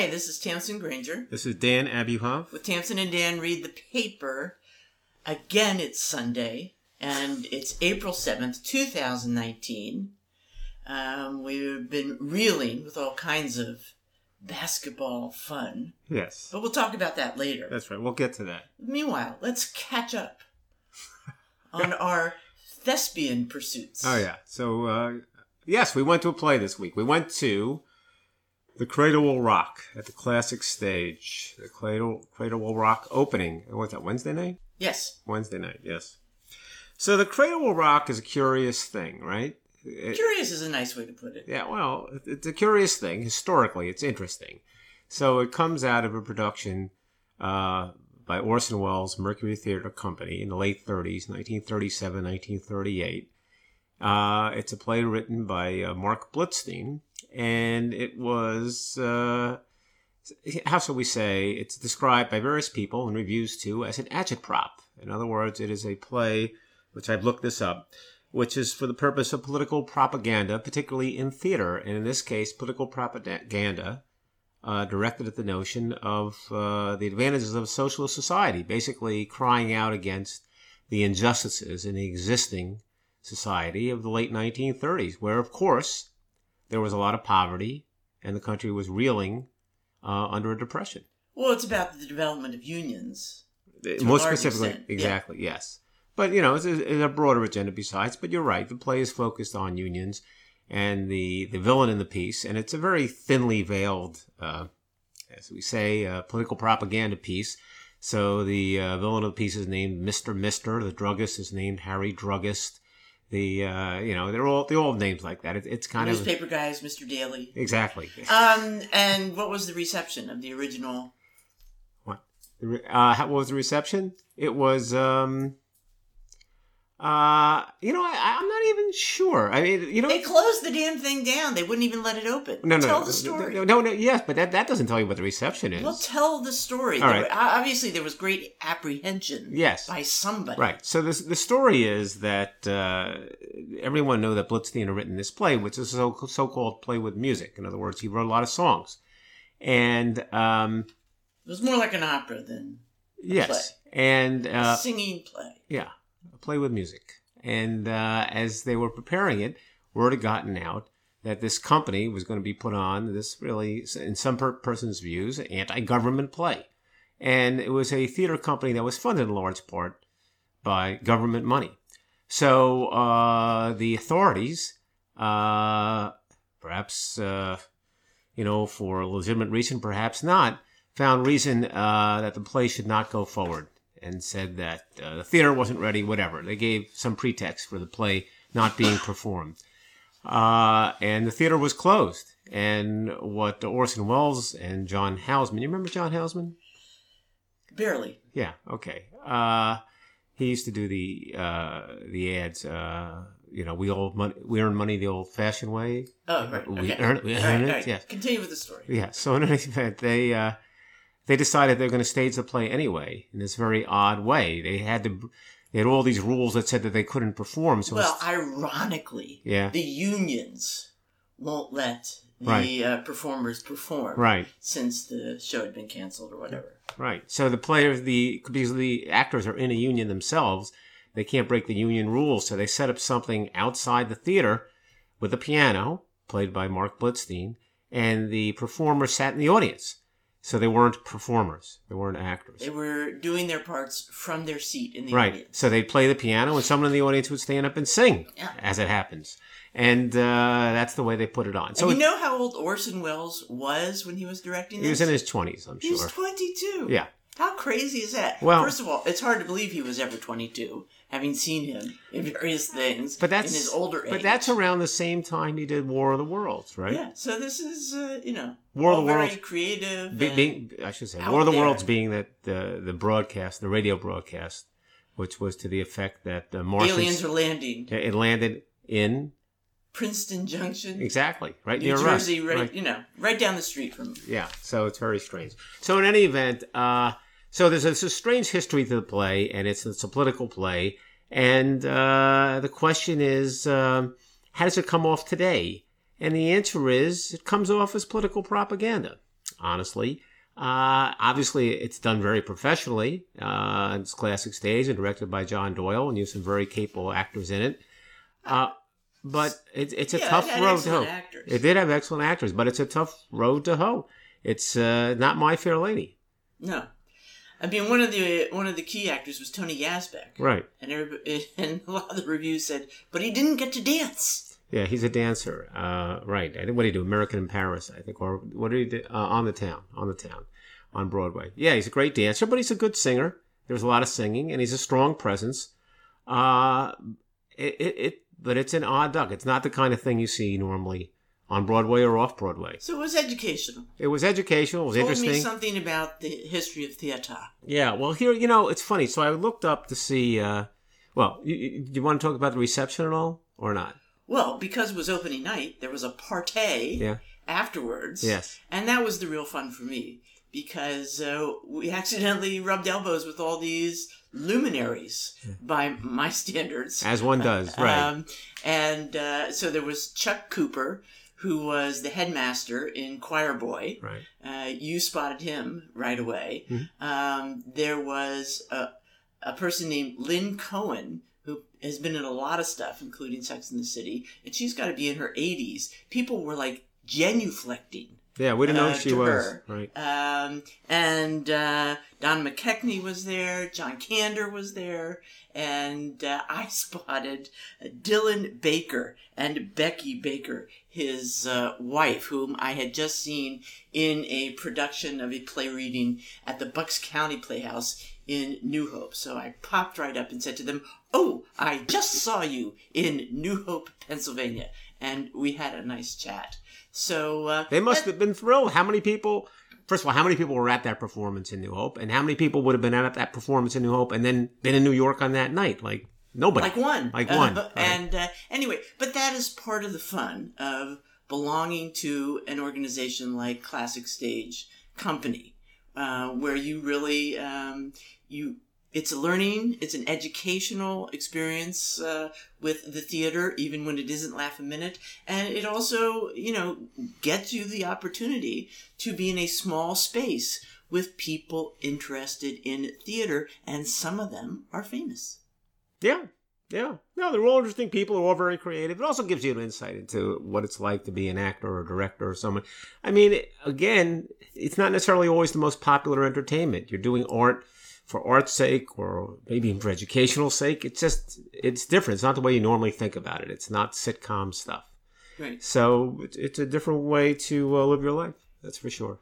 Hi, this is Tamsin Granger This is Dan Abuhoff. with Tamsin and Dan Read the Paper. Again, it's Sunday, and it's April 7th, 2019. Um, we've been reeling with all kinds of basketball fun, Yes, but we'll talk about that later. that's right. We'll get to that. Meanwhile, let's catch up on our thespian pursuits. Oh yeah. So uh, yes, we went to a play this week. We went to the Cradle Will Rock at the Classic Stage. The Cradle Cradle Will Rock opening. What's that? Wednesday night. Yes, Wednesday night. Yes. So the Cradle Will Rock is a curious thing, right? It- curious is a nice way to put it. Yeah, well, it's a curious thing. Historically, it's interesting. So it comes out of a production uh, by Orson Welles Mercury Theater Company in the late 30s, 1937, 1938. Uh, it's a play written by uh, Marc Blitzstein, and it was, uh, how shall we say, it's described by various people and reviews too as an agitprop. In other words, it is a play, which I've looked this up, which is for the purpose of political propaganda, particularly in theater, and in this case, political propaganda uh, directed at the notion of uh, the advantages of a socialist society, basically crying out against the injustices in the existing society of the late 1930s, where, of course, there was a lot of poverty and the country was reeling uh, under a depression. Well, it's about the development of unions. a More specifically, extent, yeah. exactly, yes. But, you know, it's a, it's a broader agenda besides. But you're right, the play is focused on unions and the, the villain in the piece. And it's a very thinly veiled, uh, as we say, uh, political propaganda piece. So the uh, villain of the piece is named Mr. Mister. The druggist is named Harry Druggist. The, uh, you know, they're all, they all have names like that. It, it's kind of. Newspaper guys, Mr. Daly. Exactly. Um, and what was the reception of the original? What? Uh, what was the reception? It was, um, uh, you know, I, I'm not even sure. I mean, you know, They closed the damn thing down. They wouldn't even let it open. no, no, tell no, the story. No, no, no, yes, but that, that doesn't tell you what the reception is. Well, tell the story. All There obviously, there was great apprehension yes. by somebody. Right. So this, the story is that uh, everyone knew that Blitzstein had written this play, which is a so, so-called play with music. In other words, he wrote a lot of songs. And um, It was more like an opera than yes, and a uh, singing play. Yeah, play with music. And uh, as they were preparing it, word had gotten out that this company was going to be put on this really, in some per- person's views, anti-government play. And it was a theater company that was funded in large part by government money. So uh, the authorities, uh, perhaps, uh, you know, for a legitimate reason, perhaps not, found reason uh, that the play should not go forward and said that uh, the theater wasn't ready, whatever. They gave some pretext for the play not being performed. Uh, and the theater was closed. And what Orson Welles and John Houseman, you remember John Houseman? Barely. Yeah, okay. Uh, he used to do the uh, the ads. Uh, you know, we all money, we earn money the old-fashioned way. Oh, right. We okay. earn it. We All earn right, it. right. Yes. Continue with the story. Yeah. So in any event, they uh, they decided they're going to stage the play anyway in this very odd way. They had to. They had all these rules that said that they couldn't perform. So well, ironically, yeah, the unions won't let the Right. uh, performers perform right, since the show had been canceled or whatever. right. So the players, the because the actors are in a union themselves, they can't break the union rules. So they set up something outside the theater with a piano played by Marc Blitzstein, and the performers sat in the audience. So they weren't performers; they weren't actors. They were doing their parts from their seat in the Right. audience. So they'd play the piano, and someone in the audience would stand up and sing, Yeah. as it happens. And uh, that's the way they put it on. So and you it- know how old Orson Welles was when he was directing this? he was in his twenties, I'm sure. He was sure. 22. Yeah. How crazy is that? Well- first of all, it's hard to believe he was ever 22, having seen him in various things But that's in his older age. But that's around the same time he did War of the Worlds, right? Yeah, so this is, uh, you know, War of the very Worlds- creative. Be- being, I should say, War of the there. Worlds being that the the broadcast, the radio broadcast, which was to the effect that the Martians aliens are landing. it landed in Princeton Junction, exactly right New near us, Jersey, right, you know, right down the street from. Yeah, so it's very strange. So in any event, uh, so there's a, a strange history to the play, and it's it's a political play, and uh, the question is, um, how does it come off today? And the answer is, it comes off as political propaganda. honestly. Uh, obviously, it's done very professionally. Uh, it's classic stage and directed by John Doyle, and you have some very capable actors in it. Uh, but it, it's a Yeah, tough road to hoe. actors. It did have excellent actors, but it's a tough road to hoe. It's uh, not My Fair Lady, No, I mean one of the one of the key actors was Tony Yazbeck, right? and everybody, and a lot of the reviews said, but he didn't get to dance. Yeah, he's a dancer. Uh, right. I think what did he do? American in Paris, I think, or what did he do? Uh, on the town, on the town, on Broadway. Yeah, he's a great dancer, but he's a good singer. There's a lot of singing, and he's a strong presence. Uh, it, it, it but it's an odd duck. It's not the kind of thing you see normally on Broadway or off Broadway. So it was educational. It was educational. It was Told me interesting. something about the history of theater. Yeah. Well, here, you know, it's funny. So I looked up to see. Uh, well, you, you, you want to talk about the reception at all, or not? Well, because it was opening night, there was a party Yeah. afterwards. Yes. And that was the real fun for me because uh, we accidentally rubbed elbows with all these luminaries by my standards. As one does, right? Um, and uh, so there was Chuck Cooper, who was the headmaster in Choir Boy. right. Uh, you spotted him right away. Mm-hmm. Um, there was a, a person named Lynn Cohen who has been in a lot of stuff, including Sex in the City, and she's got to be in her 80s. People were like genuflecting. Yeah, we didn't know uh, who she was. her. Right. Um, and uh, Don McKechnie was there, John Kander was there, and uh, I spotted Dylan Baker and Becky Baker, his uh, wife, whom I had just seen in a production of a play reading at the Bucks County Playhouse in New Hope. So I popped right up and said to them, Oh, I just saw you in New Hope, Pennsylvania. And we had a nice chat. So uh, They must that- have been thrilled. How many people? First of all, how many people were at that performance in New Hope, and how many people would have been at that performance in New Hope and then been in New York on that night? Like nobody. like one Like Uh, one, right. and uh, anyway but that is part of the fun of belonging to an organization like classic stage company uh, where you really um, you it's a learning it's an educational experience uh, with the theater even when it isn't laugh a minute and it also you know gets you the opportunity to be in a small space with people interested in theater and some of them are famous Yeah, yeah. No, they're all interesting people. They're all very creative. It also gives you an insight into what it's like to be an actor or a director or someone. I mean, again, it's not necessarily always the most popular entertainment. You're doing art for art's sake or maybe even for educational sake. It's just, it's different. It's not the way you normally think about it. It's not sitcom stuff. right So it's- it's a different way to uh, live your life. That's for sure.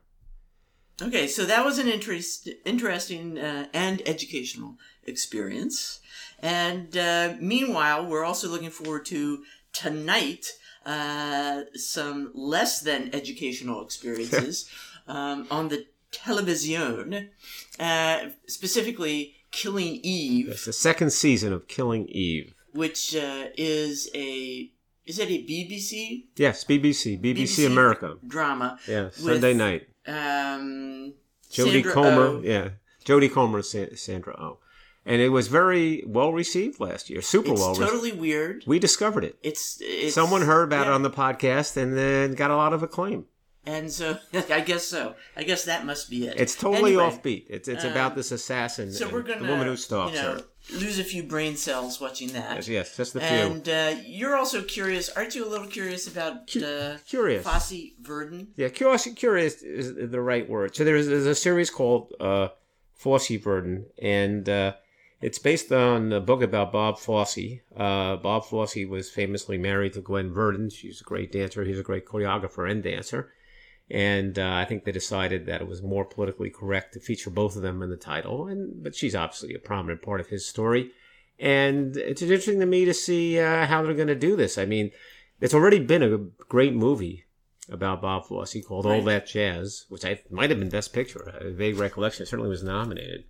Okay, so that was an interest, interesting uh, and educational experience. And uh, meanwhile, we're also looking forward to tonight uh, some less than educational experiences um, on the television, uh, specifically Killing Eve, It's the second season of Killing Eve. which uh, is a is it a BBC Yes, BBC, BBC, BBC America. drama? Yeah, Sunday night. Um, Jodie Comer, Oh. yeah, Jodie Comer, Sa- Sandra Oh, and it was very well received last year. Super It's well received. totally weird. We discovered it. It's, it's Someone heard about yeah. it on the podcast and then got a lot of acclaim. and so I guess so. I guess that must be it. It's totally Anyway, offbeat. It's it's um, about this assassin So and we're gonna the woman who stalks you know, her. Lose a few brain cells watching that. Yes, yes, just the few. And uh, you're also curious, aren't you? A little curious about uh, Curious. Fosse Verdon? Yeah, curious, curious is the right word. So there's, there's a series called uh, Fosse Verdon, and uh, it's based on a book about Bob Fosse. Uh, Bob Fosse was famously married to Gwen Verdon. She's a great dancer. He's a great choreographer and dancer. And uh, I think they decided that it was more politically correct to feature both of them in the title. And but she's obviously a prominent part of his story. And it's interesting to me to see uh, how they're going to do this. I mean, it's already been a great movie about Bob Fosse called all That Jazz, which I might have been Best Picture. A vague recollection. It certainly was nominated.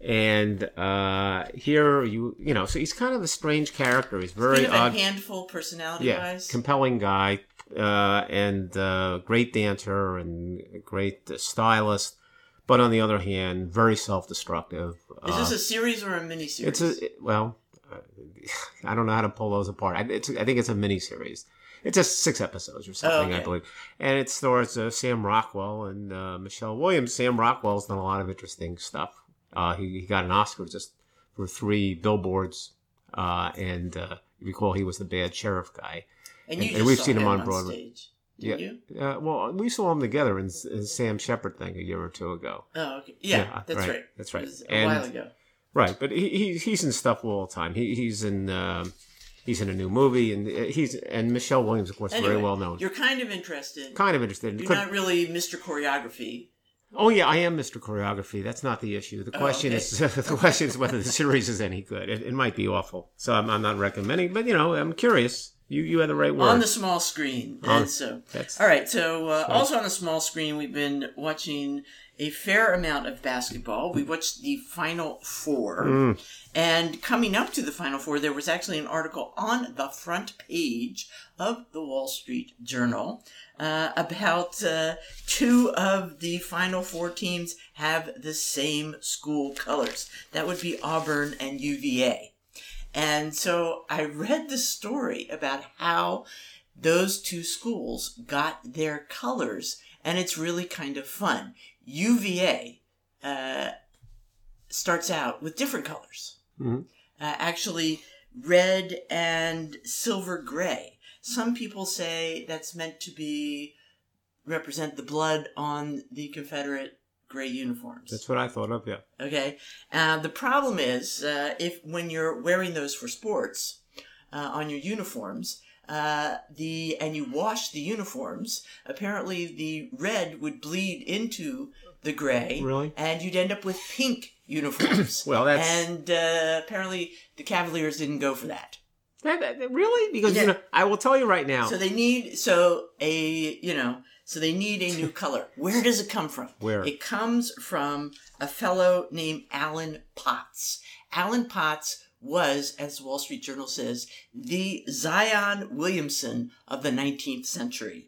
And uh, here you you know, so he's kind of a strange character. He's very Kind of odd, a handful personality yeah, wise. compelling guy, uh, and uh, great dancer and great uh, stylist. But on the other hand, very self-destructive. Is Uh, this a series or a mini series it's a it- well, I don't know how to pull those apart. I, it's, I think it's a mini series It's just six episodes or something, I okay. believe. And it stars uh, Sam Rockwell and uh, Michelle Williams. Sam Rockwell's done a lot of interesting stuff. Uh, he, he got an Oscar just for three billboards. Uh, and uh, you recall he was the bad sheriff guy. And And- and we've seen him him on Broadway. stage. You? Uh, well, we saw him together in, in Sam Shepard thing a year or two ago. Oh, okay. Yeah, Yeah, that's right, right. that's right. A And- while ago. Right, but he, he he's in stuff all the time. He he's in um he's in a new movie, and uh, he's and Michelle Williams, of course, Anyway, very well known. You're kind of interested. Kind of interested. You're Could- not really Mr. Choreography. Oh yeah, I am Mr. Choreography. That's not the issue. The Oh, question okay. is the question is whether the series is any good. It, it might be awful, so I'm, I'm not recommending. But you know, I'm curious. You you had the right word. On the small screen. On- and so, all right. So, uh, also on the small screen, we've been watching a fair amount of basketball. We watched the Final Four. Mm, And coming up to the Final Four, there was actually an article on the front page of the Wall Street Journal uh, about uh, two of the Final Four teams have the same school colors. That would be Auburn and UVA. And so I read the story about how those two schools got their colors, and it's really kind of fun. UVA uh, starts out with different colors Mhm. uh, actually red and silver gray. Some people say that's meant to be represent the blood on the Confederate gray uniforms. that's what I thought of. Yeah. Okay. Uh, the problem is uh, if when you're wearing those for sports uh, on your uniforms, uh, the and you wash the uniforms, apparently the red would bleed into the gray, Really? and you'd end up with pink uniforms. Well, that's and uh, apparently the Cavaliers didn't go for that. That, that- really because Yeah. you know I will tell you right now. So they need so a you know so they need a new color. Where does it come from? Where? It comes from a fellow named Alan Potts. Alan Potts was, as the Wall Street Journal says, the Zion Williamson of the 19th century.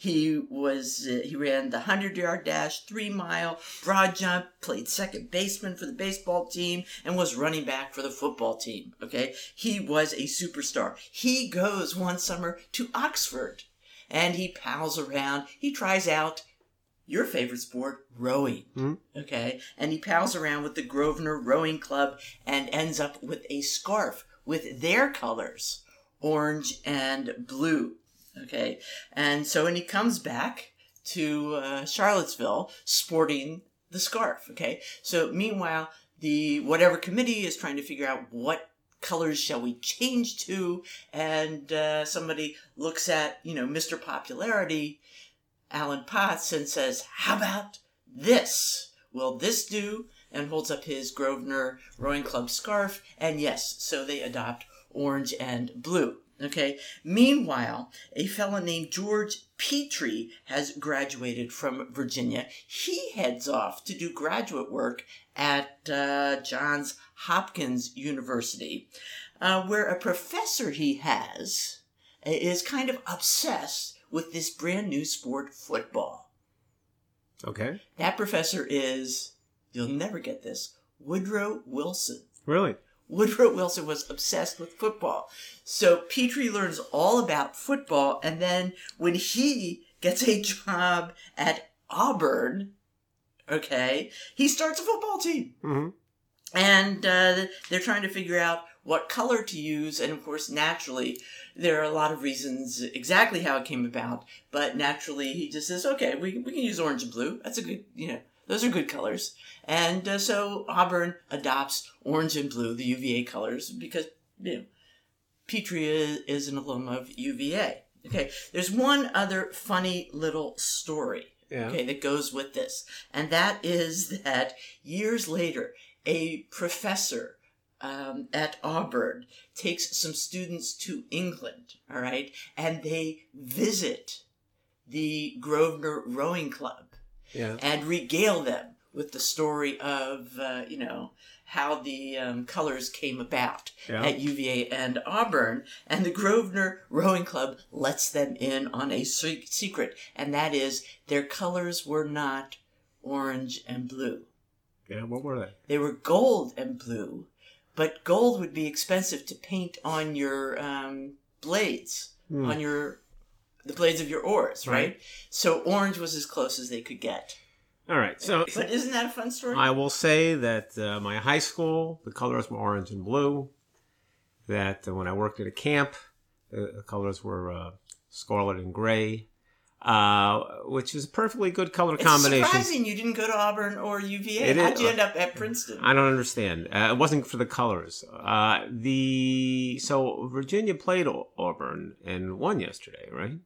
He was uh, he ran the 100-yard dash, 3-mile broad jump, played second baseman for the baseball team and was running back for the football team, okay? He was a superstar. He goes one summer to Oxford and he pals around. He tries out your favorite sport, rowing. Mhm. Okay. And he pals around with the Grosvenor Rowing Club and ends up with a scarf with their colors, orange and blue. Okay. And so when he comes back to uh, Charlottesville sporting the scarf. Okay. So meanwhile, the whatever committee is trying to figure out what colors shall we change to and uh, somebody looks at you know mr popularity alan potts and says how about this will this do and holds up his grosvenor rowing club scarf and yes so they adopt orange and blue okay meanwhile a fellow named george petrie has graduated from virginia he heads off to do graduate work at uh, johns hopkins university uh, where a professor he has is kind of obsessed with this brand new sport, football. okay, That professor is, you'll never get this, Woodrow Wilson. really. Woodrow Wilson was obsessed with football. So Petrie learns all about football, and then when he gets a job at Auburn, okay, he starts a football team. hmm and uh, they're trying to figure out what color to use and of course naturally there are a lot of reasons exactly how it came about but naturally he just says okay we, we can use orange and blue that's a good you know those are good colors and uh, so auburn adopts orange and blue the uva colors because you know petrie is, an alum of uva okay there's one other funny little story Yeah. okay, that goes with this. And that is that years later, a professor um, at Auburn takes some students to England, all right, and they visit the Grosvenor Rowing Club Yeah. and regale them with the story of, uh, you know, how the um, colors came about Yeah. at UVA and Auburn, and the Grosvenor Rowing Club lets them in on a se- secret, and that is their colors were not orange and blue. Yeah. What were they? They were gold and blue, but gold would be expensive to paint on your um, blades, Hmm. on your the blades of your oars, right? Right. So orange was as close as they could get. All right. So But isn't that a fun story? I will say that uh, my high school, the colors were orange and blue. That uh, when I worked at a camp, the, the colors were uh, scarlet and gray, uh, which is a perfectly good color it's combination. surprising you didn't go to Auburn or UVA. It How'd is- you end up at Princeton? I don't understand. Uh, it wasn't for the colors. Uh, the so Virginia played Auburn and won yesterday, right?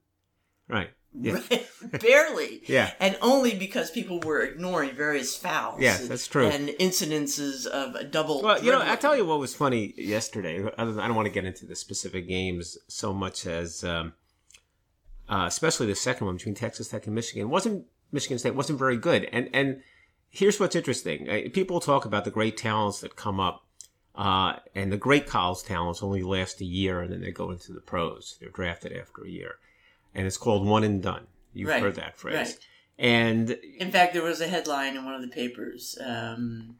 Right. Yeah. Barely. Yeah. And only because people were ignoring various fouls. Yes, that's true. And incidences of a double. Well, you know, I dribbling. tell you what was funny yesterday. I don't want to get into the specific games so much as, um, uh, especially the second one between Texas Tech and Michigan. wasn't Michigan State wasn't very good. And and here's what's interesting: uh, people talk about the great talents that come up, uh, and the great college talents only last a year, and then they go into the pros. They're drafted after a year, and it's called one and done. You've Right, heard that phrase. right. And In fact, there was a headline in one of the papers um,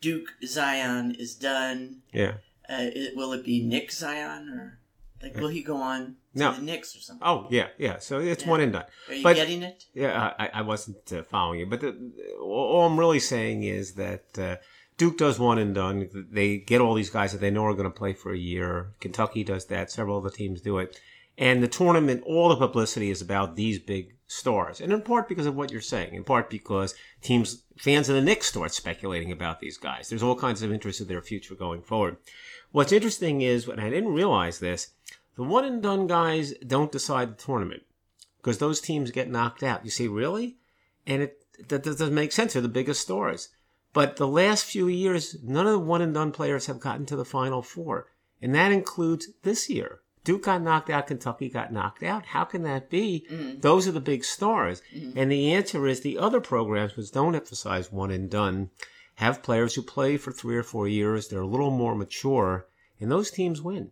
Duke Zion is done. yeah. Uh, it, will it be Nick Zion or like will he go on to No. the Knicks or something? Oh yeah, yeah. So it's Yeah. one and done. Are you but- getting it? Yeah, I, I wasn't uh, following you, but the, all I'm really saying is that uh, Duke does one and done. They get all these guys that they know are going to play for a year. Kentucky does that. Several other teams do it. And the tournament, all the publicity is about these big stars, and in part because of what you're saying, in part because teams, fans of the Knicks, start speculating about these guys. There's all kinds of interest in their future going forward. What's interesting is, and I didn't realize this, the one and done guys don't decide the tournament because those teams get knocked out. You see, really? And it that, doesn't make sense. They're the biggest stars. But the last few years, none of the one and done players have gotten to the final four. And that includes this year. Duke got knocked out, Kentucky got knocked out. How can that be? Mm. Those are the big stars. Mm. And the answer is the other programs, which don't emphasize one and done, have players who play for three or four years. They're a little more mature, and those teams win.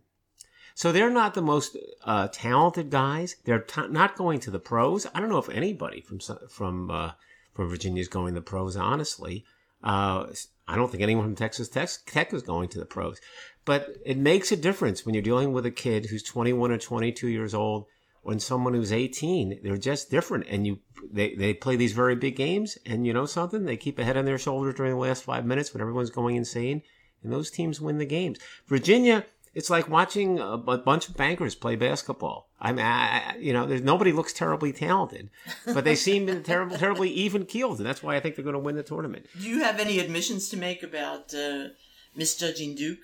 So they're not the most uh, talented guys. They're t- not going to the pros. I don't know if anybody from from uh, from Virginia is going to the pros. Honestly, uh, I don't think anyone from Texas Tech, Tech is going to the pros. But it makes a difference when you're dealing with a kid who's 21 or 22 years old, when someone who's 18. They're just different, and you they they play these very big games. And you know something? They keep a head on their shoulders during the last five minutes when everyone's going insane, and those teams win the games. Virginia it's like watching a, a bunch of bankers play basketball. I mean, I, you know, there's nobody looks terribly talented, but they seem terribly, terribly even keeled, and that's why I think they're going to win the tournament. Do you have any admissions to make about uh, misjudging Duke?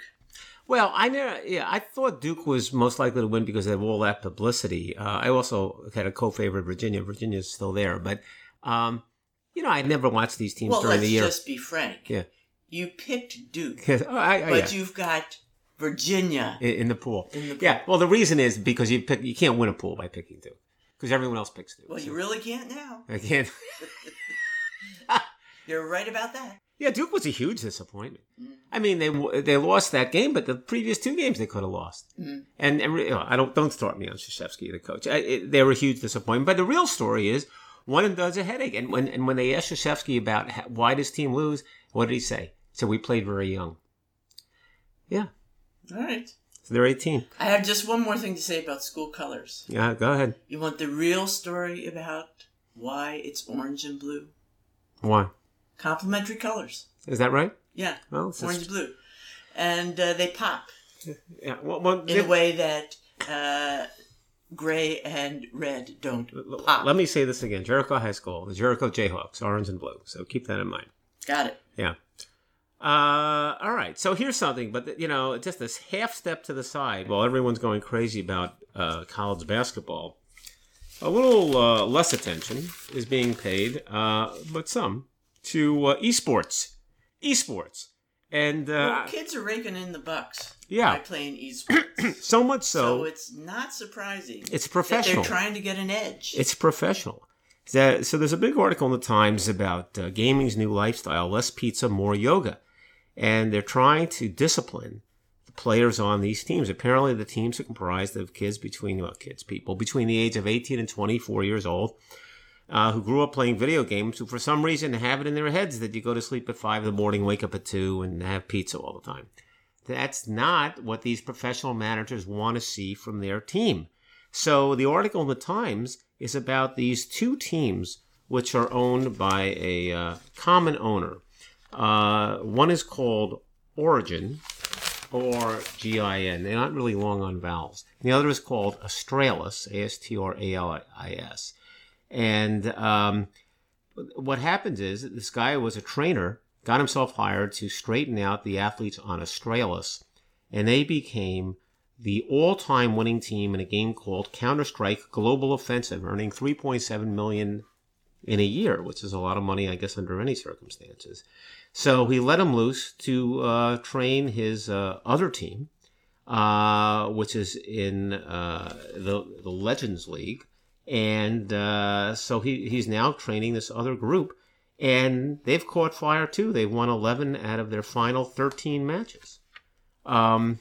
Well, I never, yeah, I thought Duke was most likely to win because of all that publicity. Uh, I also had a co-favorite Virginia. Virginia's still there, but um, you know, I never watched these teams Well, during let's the year. just be frank. Yeah. You picked Duke, Oh, I, I, but yeah. you've got Virginia. in, in the pool. In the Yeah. Well, the reason is because you pick, you can't win a pool by picking Duke because everyone else picks Duke. Well, you really can't now. I can't. You're right about that. Yeah, Duke was a huge disappointment. Mm. I mean, they they lost that game, but the previous two games they could have lost. Mm. And, and re- I don't don't start me on Krzyzewski, the coach. I, it, they were a huge disappointment. But the real story is one and done's a headache. And when and when they asked Krzyzewski about how, why does team lose, what did he say? So we played very young. Yeah, All right. so they're eighteen. I have just one more thing to say about school colors. Yeah, go ahead. You want the real story about why it's orange and blue? Why Complementary colors. is that right? Yeah, Well, orange just, blue. And uh, they pop yeah. Well, well, in a way that uh, gray and red don't pop. Let me say this again: Jericho High School, the Jericho Jayhawks, orange and blue. So keep that in mind. Got it. Yeah. Uh, all right. So here's something, but you know, just this half step to the side while everyone's going crazy about uh, college basketball. A little uh, less attention is being paid, uh, but some to uh, esports. Esports, and uh, well, kids are raking in the bucks Yeah, by playing esports. so much so so it's not surprising it's professional. they're trying to get an edge. It's professional. That- So there's a big article in the Times about uh, gaming's new lifestyle: less pizza, more yoga, and they're trying to discipline the players on these teams. Apparently, the teams are comprised of kids between well, kids, people between the age of 18 and 24 years old. Uh, who grew up playing video games, who for some reason have it in their heads that you go to sleep at five in the morning, wake up at two, and have pizza all the time. That's not what these professional managers want to see from their team. So the article in the Times is about these two teams which are owned by a uh, common owner. Uh, one is called Origen, or G-I-N. They're not really long on vowels. The other is called Astralis, A-S-T-R-A-L-I-S. And um, what happens is this guy was a trainer, got himself hired to straighten out the athletes on Astralis, and they became the all-time winning team in a game called Counter-Strike Global Offensive, earning 3.7 million in a year, which is a lot of money, I guess, under any circumstances. So he let him loose to uh, train his uh, other team, uh, which is in uh, the, the Legends League. And uh, so he, he's now training this other group. And they've caught fire too. They've won 11 out of their final 13 matches. Um,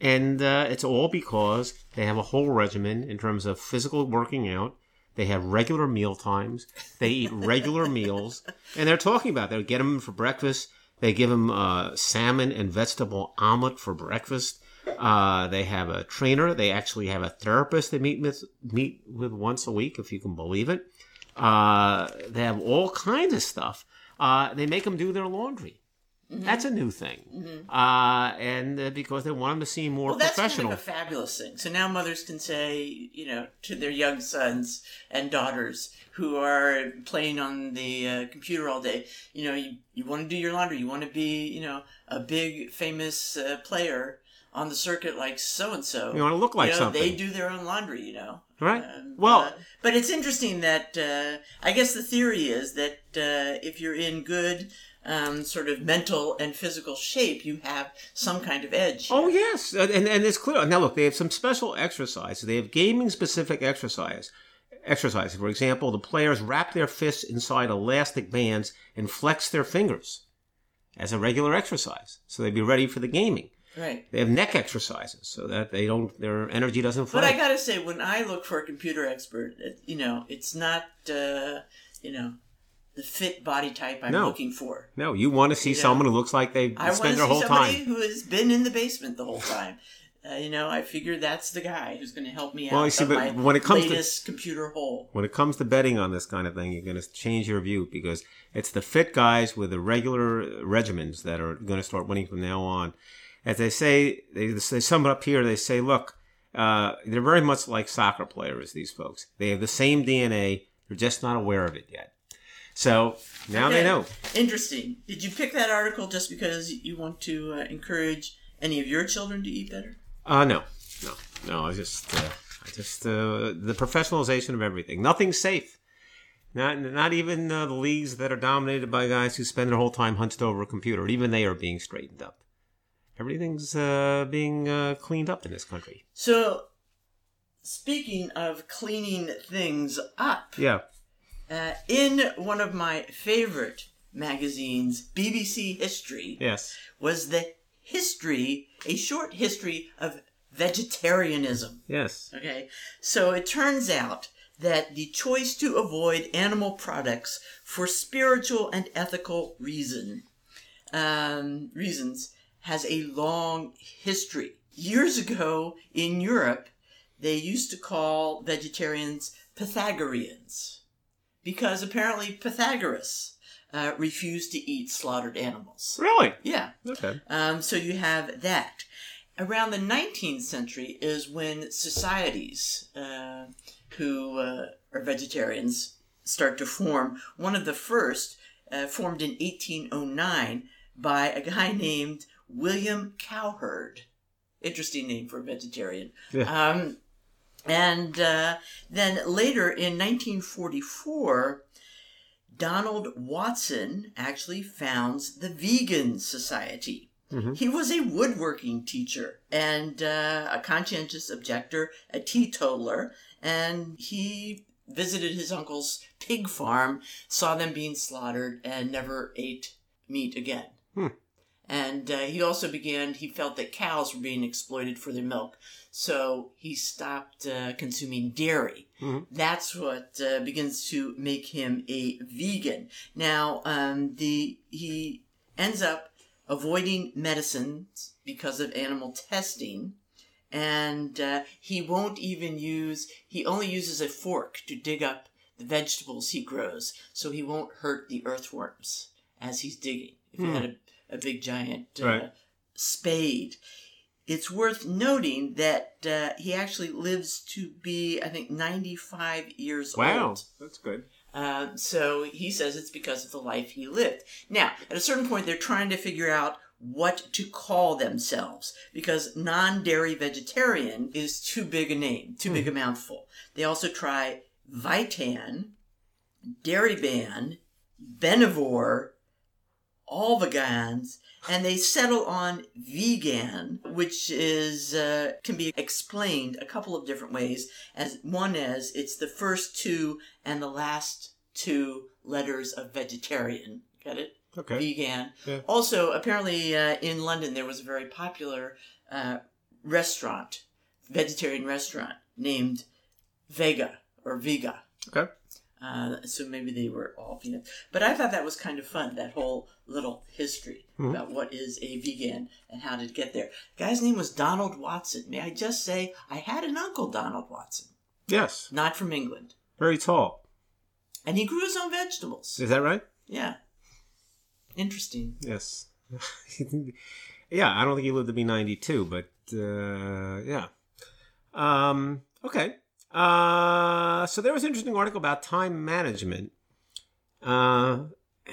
and uh, it's all because they have a whole regimen in terms of physical working out they have regular meal times. They eat regular meals, and they're talking about they get them for breakfast. They give them uh, salmon and vegetable omelet for breakfast. Uh, they have a trainer. They actually have a therapist they meet with meet with once a week, if you can believe it. Uh, they have all kinds of stuff. Uh, they make them do their laundry. Mm-hmm. That's a new thing, mm-hmm. uh, and uh, because they want them to seem more well, that's professional. Kind of a fabulous thing. So now mothers can say, you know, to their young sons and daughters who are playing on the uh, computer all day, you know, you, you want to do your laundry, you want to be, you know, a big famous uh, player on the circuit like so and so. You want to look like you know, something. They do their own laundry, you know. Right. Um, well, uh, but it's interesting that uh, I guess the theory is that uh, if you're in good um, sort of mental and physical shape, you have some kind of edge. Oh yes, and and it's clear. Now look, they have some special exercises. They have gaming specific exercise. Exercise. For example, the players wrap their fists inside elastic bands and flex their fingers as a regular exercise, so they'd be ready for the gaming. Right. They have neck exercises so that they don't their energy doesn't flow. But I gotta say, when I look for a computer expert, it, you know, it's not uh, you know the fit body type I'm no. looking for. No, you want to see you someone know? who looks like they spend their whole time. I want to see somebody who has been in the basement the whole time. Uh, you know, I figure that's the guy who's going to help me well, out. You see, but when it comes to computer hole, when it comes to betting on this kind of thing, you're going to change your view because it's the fit guys with the regular regimens that are going to start winning from now on. As they say, they, they sum it up here. They say, look, uh, they're very much like soccer players. These folks, they have the same DNA. They're just not aware of it yet. So now okay. they know. Interesting. Did you pick that article just because you want to uh, encourage any of your children to eat better? Uh no, no, no. I just, uh, I just uh, the professionalization of everything. Nothing's safe. Not, not even uh, the leagues that are dominated by guys who spend their whole time hunched over a computer. Even they are being straightened up. Everything's uh, being uh, cleaned up in this country. So, speaking of cleaning things up, yeah, uh, in one of my favorite magazines, BBC History, yes, was the history, a short history of vegetarianism. Yes. Okay. So it turns out that the choice to avoid animal products for spiritual and ethical reason um, reasons has a long history. Years ago in Europe, they used to call vegetarians Pythagoreans because apparently Pythagoras uh, refused to eat slaughtered animals. Really? Yeah. Okay. Um, so you have that. Around the 19th century is when societies uh, who uh, are vegetarians start to form. One of the first uh, formed in 1809 by a guy named William Cowherd. Interesting name for a vegetarian. Yeah. Um, and uh, then later in 1944, Donald Watson actually founds the Vegan Society. Mm-hmm. He was a woodworking teacher and uh, a conscientious objector, a teetotaler, and he visited his uncle's pig farm, saw them being slaughtered, and never ate meat again. Hmm. And uh, he also began, he felt that cows were being exploited for their milk. So he stopped uh, consuming dairy. Mm-hmm. That's what uh, begins to make him a vegan. Now, um, the he ends up avoiding medicines because of animal testing, and uh, he won't even use. He only uses a fork to dig up the vegetables he grows, so he won't hurt the earthworms as he's digging. If you Hmm. had a, a big giant uh, Right. spade. It's worth noting that uh, he actually lives to be, I think, 95 years Wow, old. that's good. Uh, so he says it's because of the life he lived. Now, at a certain point, they're trying to figure out what to call themselves because non dairy vegetarian is too big a name, too big a mouthful. They also try Vitan, Dairy Ban, Benevore, all vegans, and they settle on vegan, which is uh, can be explained a couple of different ways. As one as it's the first two and the last two letters of vegetarian. Got it? Okay. Vegan. Yeah. Also, apparently uh, in London there was a very popular uh, restaurant, vegetarian restaurant named Vega or Vega. Okay. Uh, so maybe they were all vegan. But I thought that was kind of fun, that whole little history Mhm. about what is a vegan and how to get there. guy's name was Donald Watson. May I just say, I had an uncle, Donald Watson, Yes. not from England. Very tall. And he grew his own vegetables. Is that right? Yeah. Interesting. Yes. yeah, I don't think he lived to be 92, but uh, yeah. Um, okay. Uh, so there was an interesting article about time management. Uh,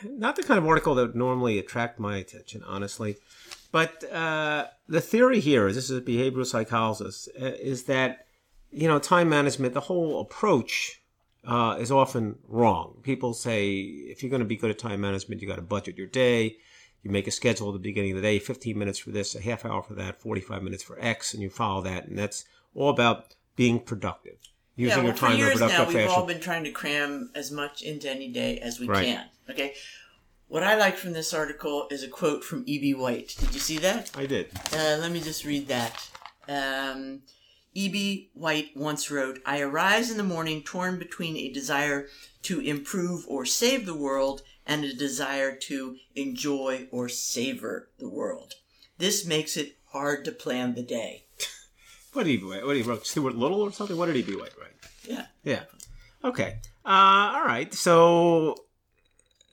not the kind of article that would normally attract my attention, honestly. But uh, the theory here is this is a behavioral psychologist uh, is that you know time management, the whole approach uh, is often wrong. People say if you're going to be good at time management, you got to budget your day. You make a schedule at the beginning of the day, 15 minutes for this, a half hour for that, 45 minutes for X, and you follow that. And that's all about being productive, using yeah, well, your time for in a years productive now, we've fashion. all been trying to cram as much into any day as we Right. can. Okay. What I like from this article is a quote from E.B. White. Did you see that? I did. Uh, let me just read that. Um, E.B. White once wrote, I arise in the morning torn between a desire to improve or save the world and a desire to enjoy or savor the world. This makes it hard to plan the day. What did he write? What did he wrote? Stuart Little or something? What did he be write? Right. Yeah. Yeah. Okay. Uh, all right. So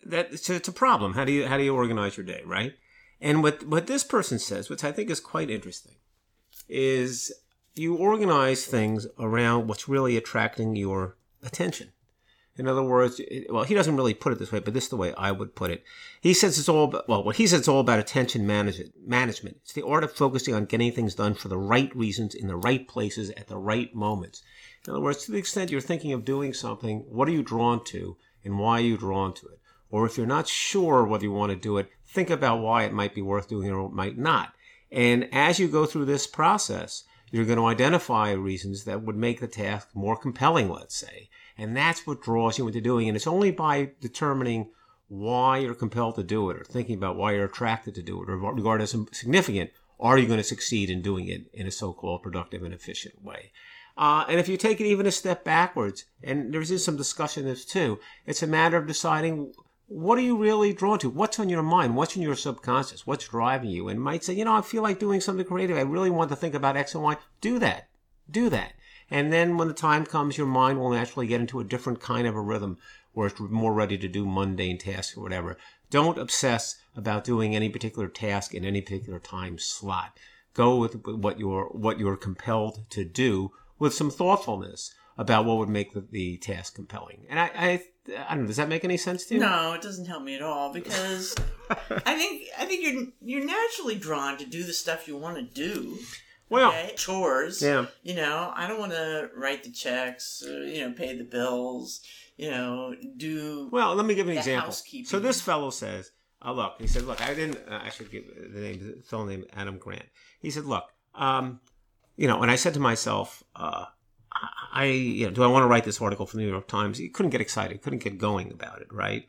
that so it's a problem. How do you how do you organize your day, right? And what what this person says, which I think is quite interesting, is you organize things around what's really attracting your attention. In other words, well, he doesn't really put it this way, but this is the way I would put it. He says it's all about, well, what he says it's all about attention management. Management. It's the art of focusing on getting things done for the right reasons in the right places at the right moments. In other words, to the extent you're thinking of doing something, what are you drawn to and why are you drawn to it? Or if you're not sure whether you want to do it, think about why it might be worth doing or it might not. And as you go through this process, you're going to identify reasons that would make the task more compelling, let's say. And that's what draws you into doing. And it's only by determining why you're compelled to do it or thinking about why you're attracted to do it or regard as significant, are you going to succeed in doing it in a so-called productive and efficient way. Uh, and if you take it even a step backwards, and there's is some discussion of this too, it's a matter of deciding what are you really drawn to? What's on your mind? What's in your subconscious? What's driving you? And might say, you know, I feel like doing something creative. I really want to think about X and Y. Do that. Do that. And then when the time comes, your mind will naturally get into a different kind of a rhythm where it's more ready to do mundane tasks or whatever. Don't obsess about doing any particular task in any particular time slot. Go with what you're what you're compelled to do with some thoughtfulness about what would make the, the task compelling. And I, I, I don't know. Does that make any sense to you? No, it doesn't help me at all because I think I think you're you're naturally drawn to do the stuff you want to do. Well, okay? chores. yeah. You know, I don't want to write the checks. Uh, you know, pay the bills. You know, do Well, let me give an example. So this fellow says, uh, "Look," he said, "Look, I didn't. Uh, I should give the name, the fellow named Adam Grant." He said, "Look, um, you know," and I said to myself, uh, "I, you know, do I want to write this article for the New York Times?" He couldn't get excited, couldn't get going about it, right?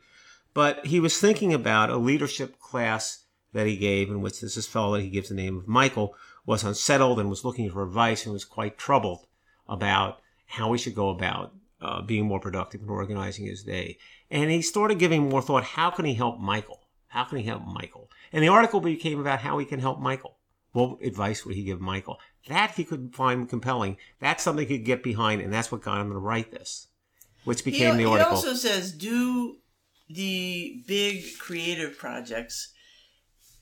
But he was thinking about a leadership class that he gave, in which this, this fellow that he gives the name of Michael was unsettled and was looking for advice and was quite troubled about how he should go about uh, being more productive and organizing his day. And he started giving more thought how can he help Michael? How can he help Michael? And the article became about how he can help Michael. what advice would he give Michael? That he could find compelling. That's something he could get behind, and that's what got him to write this, which became he, the article. He also says do the big creative projects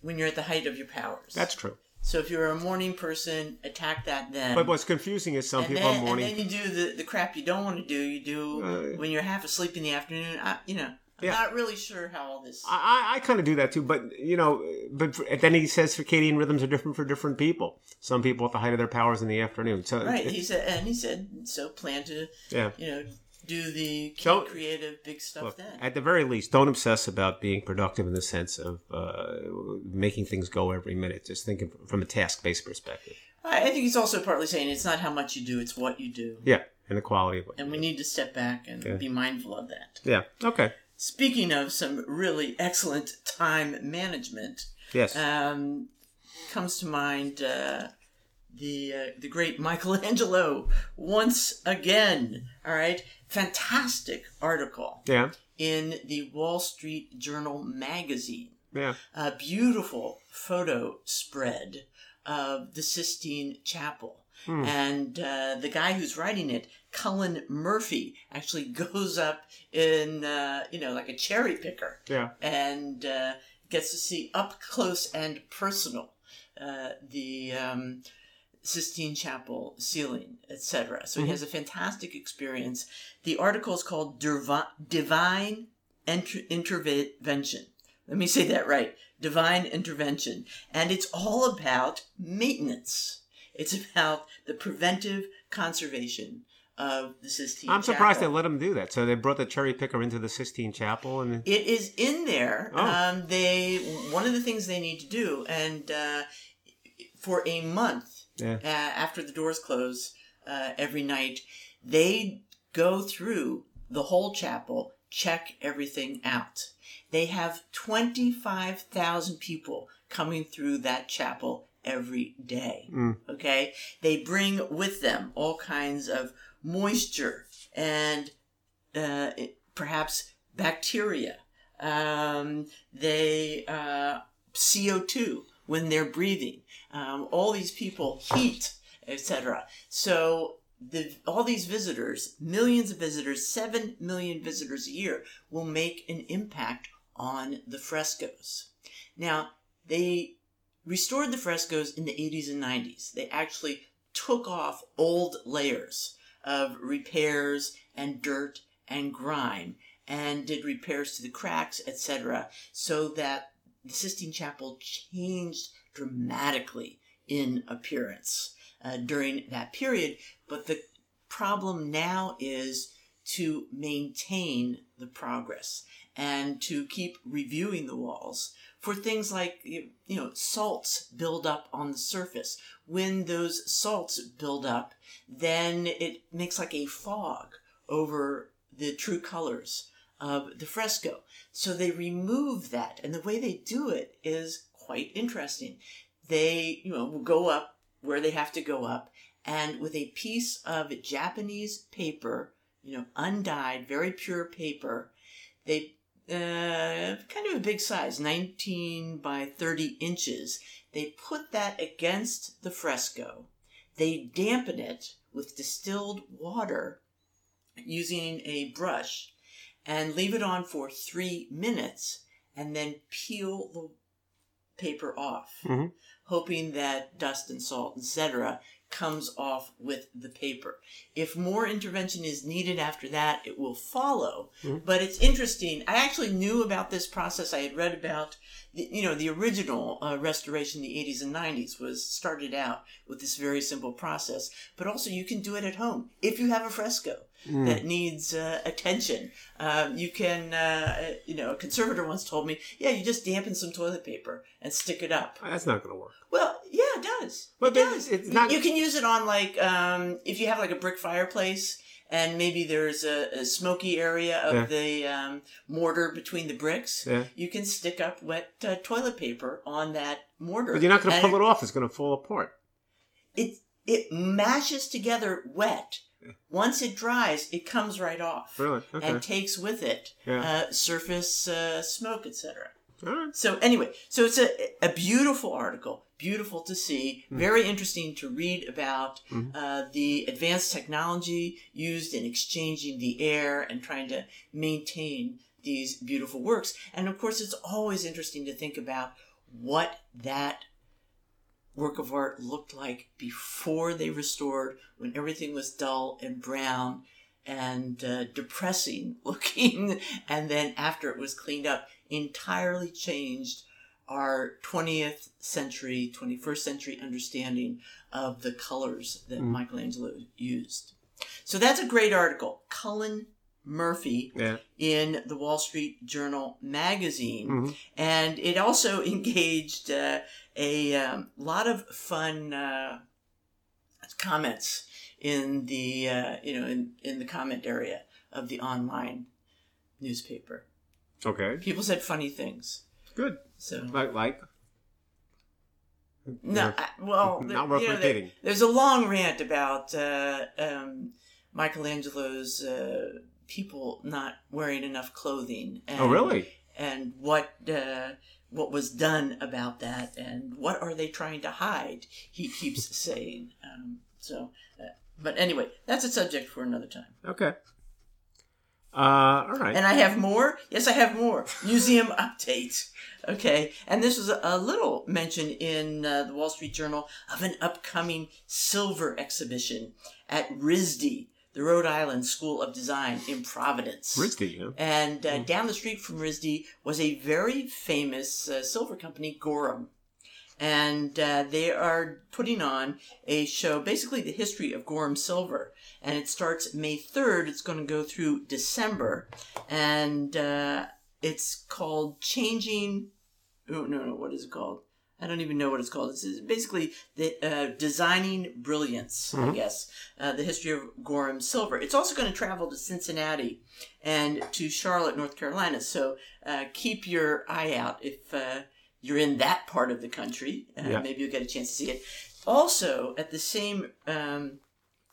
when you're at the height of your powers. That's true. So if you're a morning person, attack that then. But what's confusing is some and people then, are morning. And then you do the, the crap you don't want to do. You do Uh, when you're half asleep in the afternoon. I, you know, I'm Yeah. not really sure how all this. I, I, I kind of do that too, but you know, but then he says circadian rhythms are different for different people. Some people at the height of their powers in the afternoon. So right. He said, and he said, so plan to, yeah. you know, do the Don't- creative big stuff Look, then. at the very least, don't obsess about being productive in the sense of uh, making things go every minute. Just think of- from a task-based perspective. I, think he's also partly saying it's not how much you do, it's what you do. Yeah, and the quality of it. And we need to step back and Yeah. be mindful of that. Yeah. Okay. Speaking of some really excellent time management, Yes. um, comes to mind uh, the uh, the great Michelangelo once again. All right, fantastic article yeah. in the Wall Street Journal magazine. Yeah. A beautiful photo spread of the Sistine Chapel. Hmm. And uh, the guy who's writing it, Cullen Murphy, actually goes up in, uh, you know, like a cherry picker Yeah. and uh, gets to see up close and personal uh, the um, Sistine Chapel ceiling, etc. So he has a fantastic experience. The article is called Divi- Divine Inter- Intervention. Let me say that right. Divine Intervention. And it's all about maintenance. It's about the preventive conservation of the Sistine I'm surprised they let him do that. So they brought the cherry picker into the Sistine Chapel, and It is in there. Oh. Um, they one of the things they need to do, and uh, for a month yeah. uh, after the doors close uh, every night, they go through the whole chapel, check everything out. They have twenty five thousand people coming through that chapel every day. Mm. Okay, they bring with them all kinds of moisture and uh, perhaps bacteria. Um, they uh, CO two when they're breathing. Um, all these people heat, etc. So the all these visitors, millions of visitors, seven million visitors a year, will make an impact on the frescoes. Now they restored the frescoes in the 80s and 90s. They actually took off old layers of repairs and dirt and grime and did repairs to the cracks, etc., so that the Sistine Chapel changed dramatically in appearance uh, during that period. But the problem now is to maintain the progress and to keep reviewing the walls for things like you you know salts build up on the surface when those salts build up then it makes like a fog over the true colors of the fresco so they remove that and the way they do it is quite interesting they you know go up where they have to go up and with a piece of japanese paper you know undyed very pure paper they uh, kind of a big size, 19 by 30 inches. They put that against the fresco. They dampen it with distilled water using a brush and leave it on for three minutes and then peel the paper off, Mhm. hoping that dust and salt, etc., comes off with the paper. If more intervention is needed after that, it will follow. Mhm. But it's interesting. I actually knew about this process. I had read about, the, you know, the original uh, restoration in the 80s and 90s was started out with this very simple process. But also, you can do it at home if you have a fresco Mm. that needs uh, attention. Um, you can, uh, you know, a conservator once told me, yeah, you just dampen some toilet paper and stick it up. That's not going to work. Well, yeah, it does. But it does. it's not- You can use it on like um, if you have like a brick fireplace, and maybe there's a, a smoky area of Yeah. the um, mortar between the bricks. Yeah. You can stick up wet uh, toilet paper on that mortar. But you're not going to pull it off. It's going to fall apart. It it mashes together wet. Once it dries, it comes right off Really? Okay. and takes with it Yeah. uh, surface uh, smoke, etc. Right. So anyway, so it's a, a beautiful article, beautiful to see, very interesting to read about Mhm. uh, the advanced technology used in exchanging the air and trying to maintain these beautiful works. And of course, it's always interesting to think about what that work of art looked like before they restored, when everything was dull and brown and uh, depressing looking, and then after it was cleaned up, entirely changed our 20th century, 21st century understanding of the colors that Mm. Michelangelo used. So that's a great article. Cullen Murphy Yeah. in the Wall Street Journal magazine Mhm. and it also engaged uh, a um, lot of fun uh, comments in the uh, you know in, in the comment area of the online newspaper. Okay. People said funny things. Good. So Like, like no, I, well, Not you worth know, there- there's a long rant about uh, um, Michelangelo's uh, people not wearing enough clothing. And, Oh, really? and what uh, what was done about that, and what are they trying to hide? He keeps saying. Um, so, uh, but anyway, that's a subject for another time. Okay. Uh, all right. And I have more. Yes, I have more. Museum update. Okay, and this was a, a little mention in uh, the Wall Street Journal of an upcoming silver exhibition at RISD, the Rhode Island School of Design in Providence. RISD, huh? And uh, down the street from RISD was a very famous uh, silver company, Gorham. And uh, they are putting on a show, basically the history of Gorham Silver. And it starts May 3rd. It's going to go through December. And uh, it's called Changing. Oh, no, no, what is it called? I don't even know what it's called. It's basically the uh, designing brilliance, I Mhm. guess. Uh, the history of Gorham Silver. It's also going to travel to Cincinnati and to Charlotte, North Carolina. So uh, keep your eye out if uh, you're in that part of the country. Uh, Yeah. Maybe you'll get a chance to see it. Also, at the same um,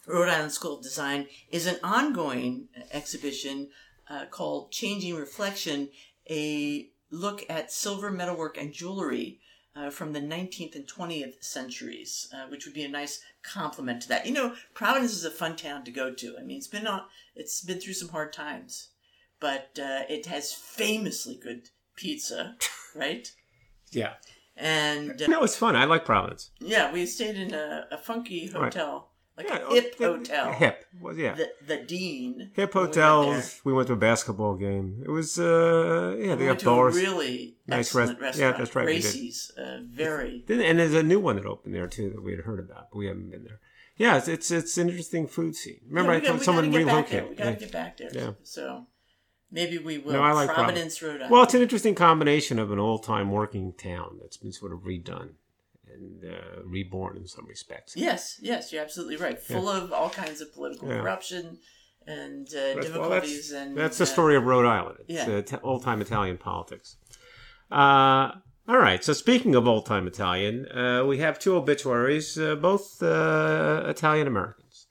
Rhode Island School of Design is an ongoing exhibition uh, called Changing Reflection, a look at silver metalwork and jewelry. Uh, from the 19th and 20th centuries, uh, which would be a nice complement to that. You know, Providence is a fun town to go to. I mean, it's been on, it's been through some hard times, but uh, it has famously good pizza, right? Yeah. And uh, No, it's fun. I like Providence. yeah, we stayed in a, a funky hotel, like Yeah, a hip oh, hotel. Hip. Well, yeah. The, the Dean. Hip when we went hotels. We went to a basketball game. It was, uh, yeah, there. they We went got to a bars. really Nice excellent rest- yeah, that's right, we did. Gracie's, uh, very. Then- And there's a new one that opened there too that we had heard about, but we haven't been there. Yeah, it's it's, it's an interesting food scene. Remember, Yeah, I told someone gotta get back relocate. We gotta Yeah. get back there. Yeah. So maybe we will. No, I like Providence, Rhode Island. Well, it's an interesting combination of an old time working town that's been sort of redone and uh, reborn in some respects. Yes, yes, you're absolutely right. Full of all kinds of political Yeah. corruption and uh, That's- well, difficulties. that's, and that's the uh, story of Rhode Island. It's yeah. uh, t- old time Italian politics. Uh, all right. So speaking of old time Italian, uh, we have two obituaries, uh, both uh, Italian Americans.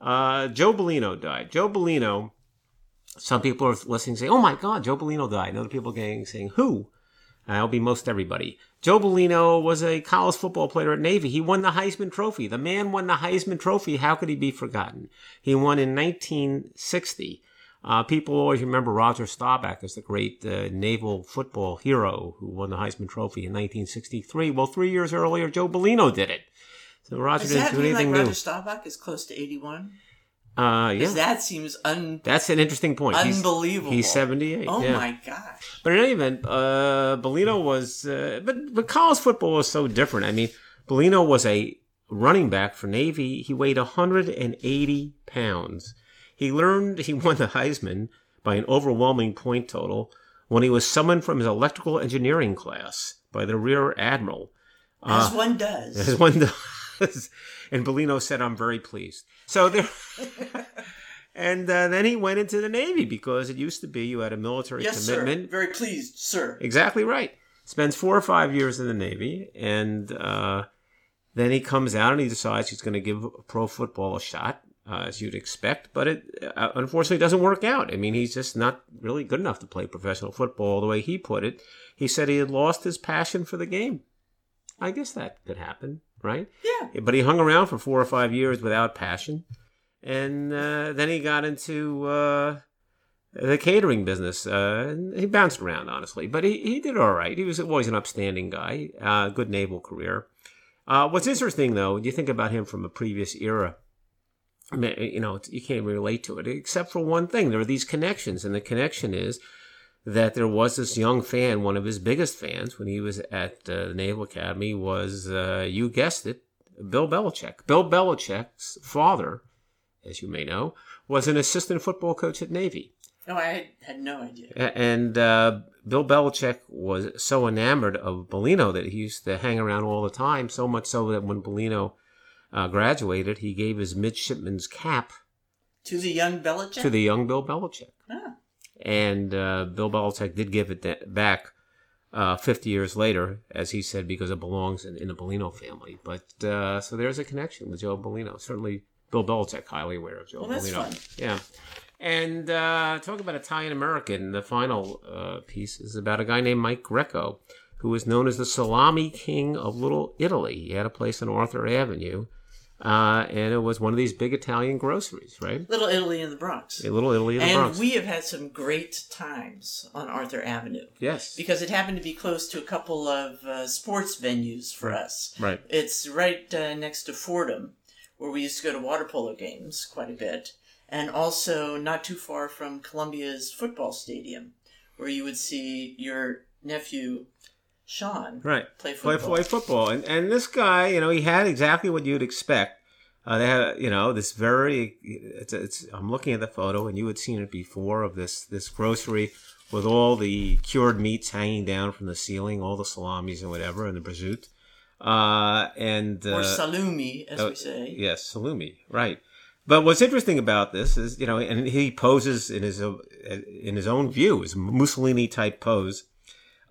Uh, Joe Bellino died. Joe Bellino. Some people are listening saying, "Oh my God, Joe Bellino died." And other people getting saying, "Who?" That'll be most everybody. Joe Bellino was a college football player at Navy. He won the Heisman Trophy. The man won the Heisman Trophy. How could he be forgotten? He won in 1960. Uh, people always remember Roger Staubach as the great uh, naval football hero who won the Heisman Trophy in 1963. Well, three years earlier, Joe Bellino did it. So Roger Does didn't that do mean like Roger new. Staubach is close to 81? Uh, yeah, Because that seems un- that's an interesting point. He's- unbelievable. He's 78. Oh yeah. my gosh. But in any event, uh, Bellino was, uh, but but college football was so different. I mean, Bellino was a running back for Navy. He weighed 180 pounds. He learned he won the Heisman by an overwhelming point total when he was summoned from his electrical engineering class by the Rear Admiral. As Uh, one does. as one does. And Bellino said, "I'm very pleased." So there. And uh, then he went into the Navy because it used to be you had a military yes, commitment. sir. Very pleased, sir. Exactly right. Spends four or five years in the Navy, and uh, then he comes out and he decides he's going to give pro football a shot. uh, as you'd expect, but it uh, unfortunately doesn't work out. I mean, he's just not really good enough to play professional football the way he put it. He said he had lost his passion for the game. I guess that could happen, right? Yeah. But he hung around for four or five years without passion. And uh, then he got into uh, the catering business. Uh, and he bounced around, honestly. But he, he did all right. He was always an upstanding guy, uh, good naval career. Uh, what's interesting, though, when you think about him from a previous era, I mean, you know, you can't relate to it except for one thing. There are these connections, and the connection is that there was this young fan, one of his biggest fans when he was at uh, the Naval Academy, was, uh, you guessed it, Bill Belichick. Bill Belichick's father, as you may know, was an assistant football coach at Navy. Oh, I had no idea. And uh, Bill Belichick was so enamored of Bellino that he used to hang around all the time, so much so that when Bellino uh, graduated, he gave his midshipman's cap To the young Belichick? to the young Bill Belichick. Ah. And uh, Bill Belichick did give it that back uh, 50 years later, as he said, because it belongs in, in the Bellino family. But uh, so there's a connection with Joe Bellino. Certainly, Bill Belichick highly aware of Joe Well, fun. Yeah. And uh, talk about Italian American. The final uh, piece is about a guy named Mike Greco, who was known as the Salami King of Little Italy. He had a place on Arthur Avenue, uh, and it was one of these big Italian groceries, right? Little Italy in the Bronx. A Little Italy in the and Bronx. And we have had some great times on Arthur Avenue yes. because it happened to be close to a couple of uh, sports venues for us. Right. It's right uh, next to Fordham, where we used to go to water polo games quite a bit, and also not too far from Columbia's football stadium, where you would see your nephew Sean Right. play play football. play football. And and this guy, you know, he had exactly what you'd expect. Uh, they had, you know, this very. It's, it's. I'm looking at the photo, and you had seen it before of this this grocery with all the cured meats hanging down from the ceiling, all the salamis and whatever, and the prosciutto. Uh, and uh, or salumi, as oh, we say. Yes, salumi, right. But what's interesting about this is, you know, and he poses in his uh, in his own view, his Mussolini type pose,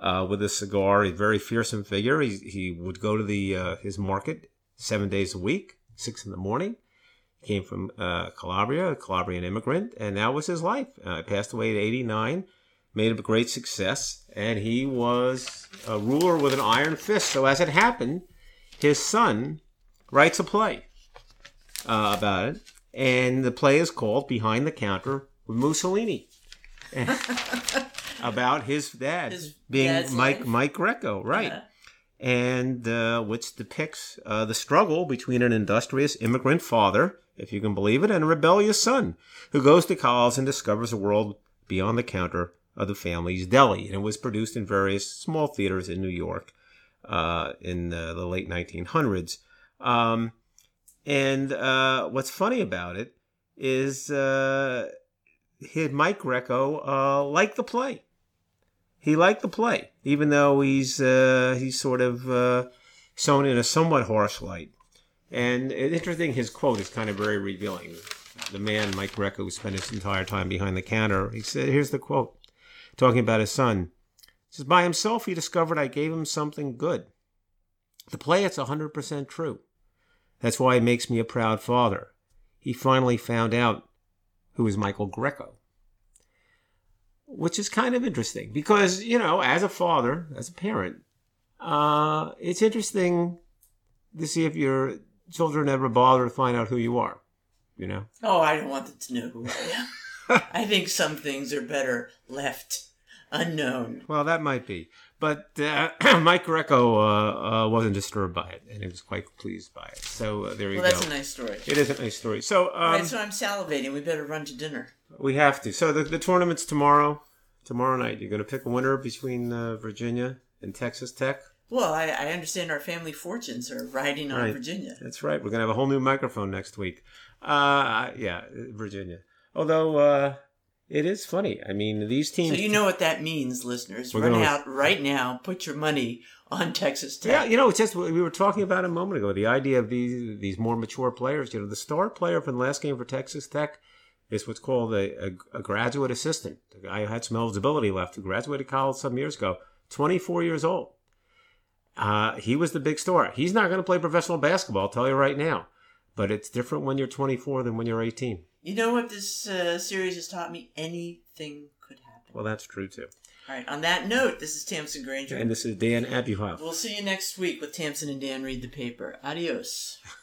uh, with a cigar, a very fearsome figure. He he would go to the uh, his market seven days a week, six in the morning. He came from uh, Calabria, a Calabrian immigrant, and that was his life. Uh, he passed away at 89, made a great success, and he was a ruler with an iron fist. So as it happened, his son writes a play uh, about it, and the play is called Behind the Counter with Mussolini. about his dad His being Mike life? Mike Greco, right? Yeah. And uh, which depicts uh, the struggle between an industrious immigrant father, if you can believe it, and a rebellious son who goes to college and discovers a world beyond the counter of the family's deli. And it was produced in various small theaters in New York uh, in uh, the late 1900s. Um, and uh, what's funny about it is uh, he, Mike Greco uh, liked the play. He liked the play, even though he's uh, he's sort of uh, shown in a somewhat harsh light. And interesting, his quote is kind of very revealing. The man, Mike Greco, who spent his entire time behind the counter, he said, here's the quote, talking about his son. He says, by himself, he discovered I gave him something good. The play, it's 100% true. That's why it makes me a proud father. He finally found out who is Michael Greco. Which is kind of interesting because, you know, as a father, as a parent, uh, it's interesting to see if your children ever bother to find out who you are, you know? Oh, I don't want them to know who I am. I think some things are better left unknown. Well, that might be. But uh, Mike Greco uh, uh, wasn't disturbed by it, and he was quite pleased by it. So uh, there you go. Well, that's a nice story. it is a nice story. So All um, right, so I'm salivating. We better run to dinner. we have to. So the, the tournament's tomorrow. Tomorrow night, you're going to pick a winner between uh, Virginia and Texas Tech. Well, I, I understand our family fortunes are riding on Right. Virginia. That's right. We're going to have a whole new microphone next week. Uh, yeah, Virginia. Although uh, it is funny. I mean, these teams. So you know what that means, listeners. We're Run gonna- out right now. Put your money on Texas Tech. Yeah, you know, it's just we were talking about a moment ago. The idea of these these more mature players. You know, the star player from the last game for Texas Tech is what's called a, a, a graduate assistant. The guy who had some eligibility left, who graduated college some years ago, 24 years old. Uh, he was the big star. He's not going to play professional basketball. I'll tell you right now. But it's different when you're 24 than when you're 18. You know what this uh, series has taught me? Anything could happen. Well, that's true too. All right. On that note, this is Tamsin Granger. And this is Dan Abuhoff. We'll see you next week with Tamsin and Dan read the paper. Adios.